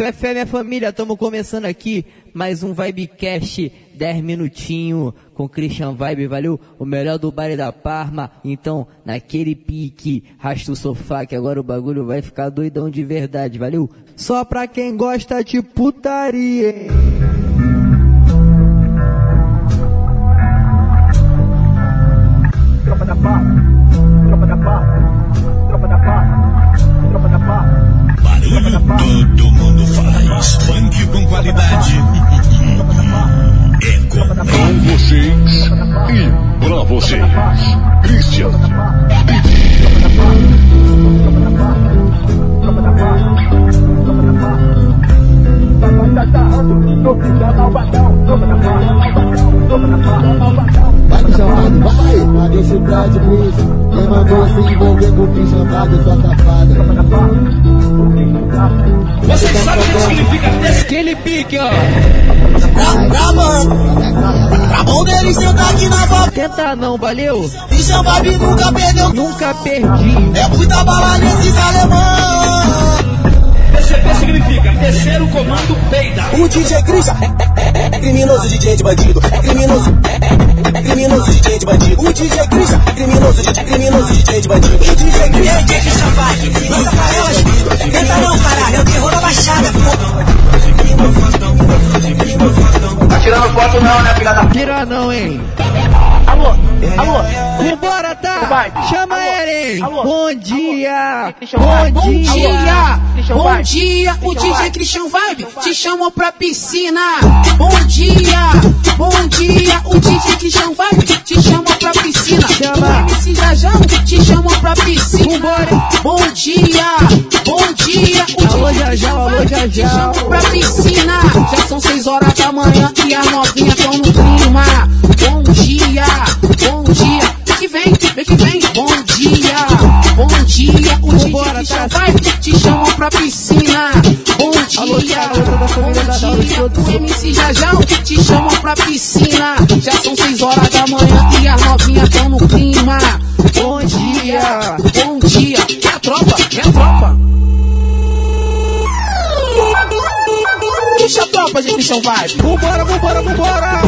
Fé, fé, minha família, estamos começando aqui mais um Vibecast 10 minutinho com Christian Vibe, valeu? O melhor do baile da Parma. Então, naquele pique, rasta o sofá que agora o bagulho vai ficar doidão de verdade, valeu? Só pra quem gosta de putaria. hein? humildade, Cris é Quem mandou se envolver com pijamada, sua safada. Você sabe o que significa desse? Aquele pique, ó. Pra, mano, Pra mão dele sentar aqui na vaca Tentar não, valeu? Pijamada nunca perdeu. Nunca perdi. É muita bala nesses alemães Terceiro comando peida. O DJ Christian é, é, é, é criminoso, DJ de bandido. É criminoso, é, é, é criminoso, DJ de bandido. O DJ Christian é criminoso, é criminoso, DJ de bandido. O DJ Christian. DJ Christian Vibe, lança pra elas. Tenta não, caralho, é o terror da baixada. Tá tirando foto não, né, filha da Tira não, hein? Alô, alô. Vambora, tá? Vai. Chama ele. Bom dia. Bom dia. Bom dia, o DJ. Christian Vibe te chamou pra piscina. Bom dia, bom dia, o DJ Christian Vibe te chamou pra piscina. Chama. Jajão te chamou pra piscina. Vambora. Bom dia, bom dia, o DJ Christian Vibe te chamou pra piscina. Já são seis horas da manhã e as novinhas tão Christian tá? Vibe te chamou pra piscina. Bom Alô, dia, Thiago, toda a família da bom dia, todos. o MC Jajão te chamam pra piscina. Já são seis horas da manhã e as novinhas tão no clima. Bom dia, bom dia, é a tropa, é a tropa. Deixa a tropa, gente, Christian Vibe. Vambora, vambora, vambora.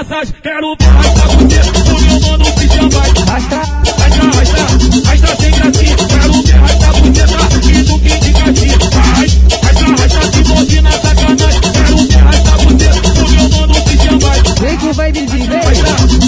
Massagem. Quero ver rasta você, o meu mano Christian vai. Rasta, Rasta, rasta, rasta sem gracinha. Quero ver rasta você, tá? E do que de gatinha. Vai, rasta, rasta, se move na sacanagem. Quero ver rasta você, o meu mano Christian vai. vem que vai me vir, vem. Rasta,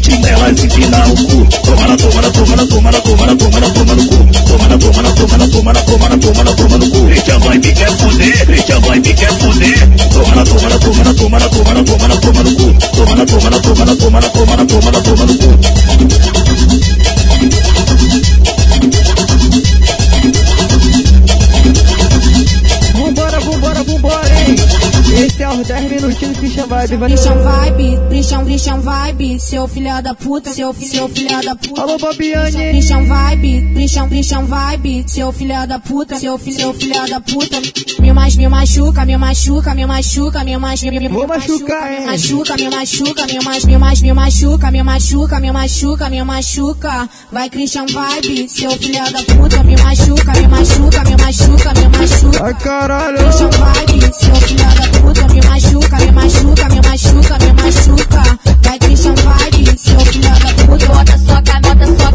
vitela de virar o cu. Toma na toma na toma na toma na toma na toma na toma no cu. Toma na toma na toma na toma na toma na toma na toma no cu. Eita vai me quer fuder, eita vai me quer fuder. Toma na toma na toma na toma na toma na toma na toma no cu. Toma na toma na toma na toma na toma na toma na toma no cu. é 10 minutinhos de Christian Vibe, vai Christian Vibe, Christian, Christian Vibe, seu filho da puta, seu, seu filho da puta. Alô, Bobiane. Christian Vibe, Christian, Christian Vibe, seu filho da puta, seu, seu filho da puta. Me, machuca, me machuca, me machuca, me machuca, me machuca, me, meu machuca, me machuca, me machuca, me machuca, me machuca, me machuca, me machuca, me machuca, me machuca. Vai, Christian Vibe, seu filho da puta, me machuca, me machuca, me machuca, me machuca. Ai, caralho. Christian Vibe, seu filho da puta, me me machuca, me machuca, me machuca, me machuca. Vai, Christian, de seu filho da puta. Bota só, bota só.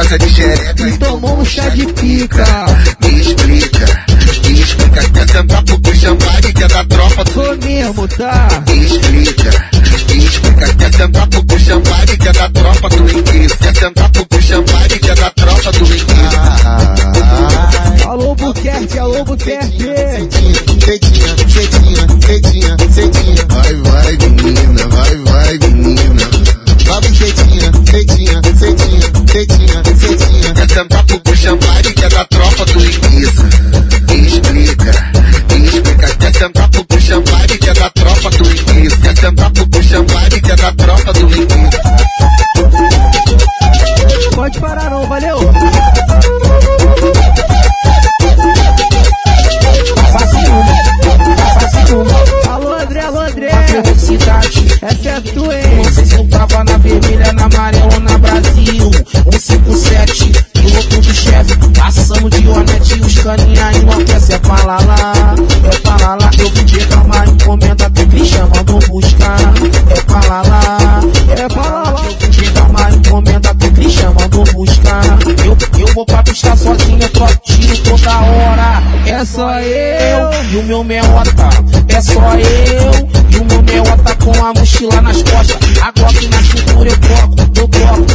gosta de xereca e então tomou um chá de pica. Me explica, me explica. É quer sentar pro Buxambag que é da tropa? Tô mesmo, tá? Me explica, me explica. Quer sentar pro Buxambag que é da tropa do incrível? Quer sentar pro Buxambag que é da tropa do incrível? É alô, Buquerque, alô, Buquerque. Jeitinho, jeitinho, jeitinho. pode parar não, valeu! meu meota. É só eu e o meu meota com a mochila nas costas. Agora que na cintura eu toco, eu toco.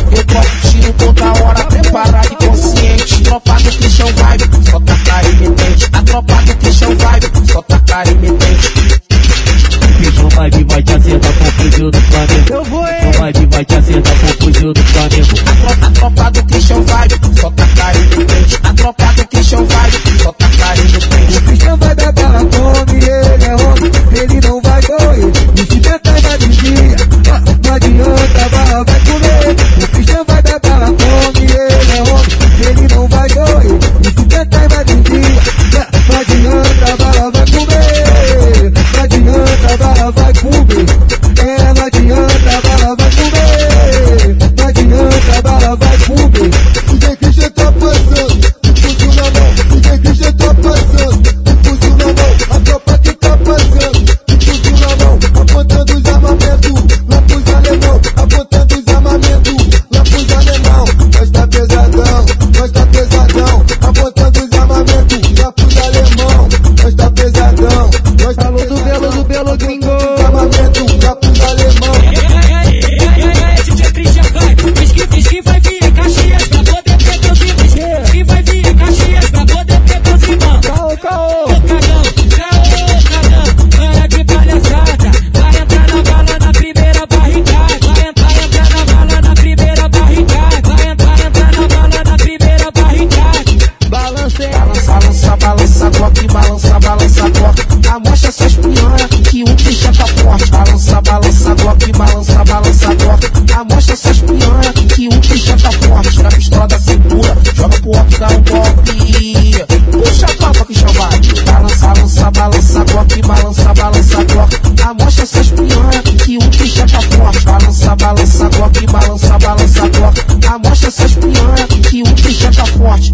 Balança, balança, golpe, balança, balança, golpe. Amostra essas piranha que o Christian tá forte. Balança, balança, golpe, balança, balança, golpe. Amostra essas piranha que o Christian tá forte.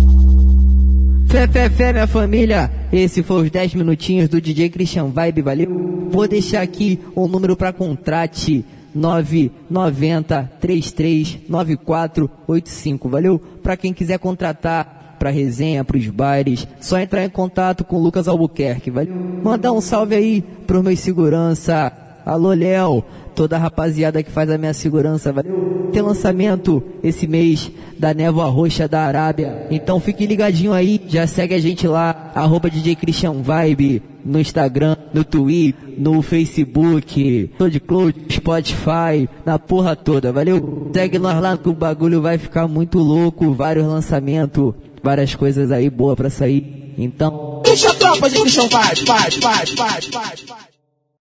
Fé, fé, fé, minha família. Esse foi os 10 minutinhos do DJ Christian Vibe, valeu? Vou deixar aqui o número para contrate 990 33 9485, valeu? Para quem quiser contratar para resenha, para os bares, só entrar em contato com o Lucas Albuquerque, valeu? Mandar um salve aí pros meus segurança. Alô, Léo, toda a rapaziada que faz a minha segurança, valeu? Tem lançamento esse mês da Névoa Roxa da Arábia. Então fique ligadinho aí, já segue a gente lá, arroba DJ Christian Vibe, no Instagram, no Twitter, no Facebook, SoundCloud, Spotify, na porra toda, valeu? Segue nós lá que o bagulho vai ficar muito louco, vários lançamentos, várias coisas aí boas pra sair. Então, Puxa a tropa de Christian Vibe, vai, vai, vai, vai, vai.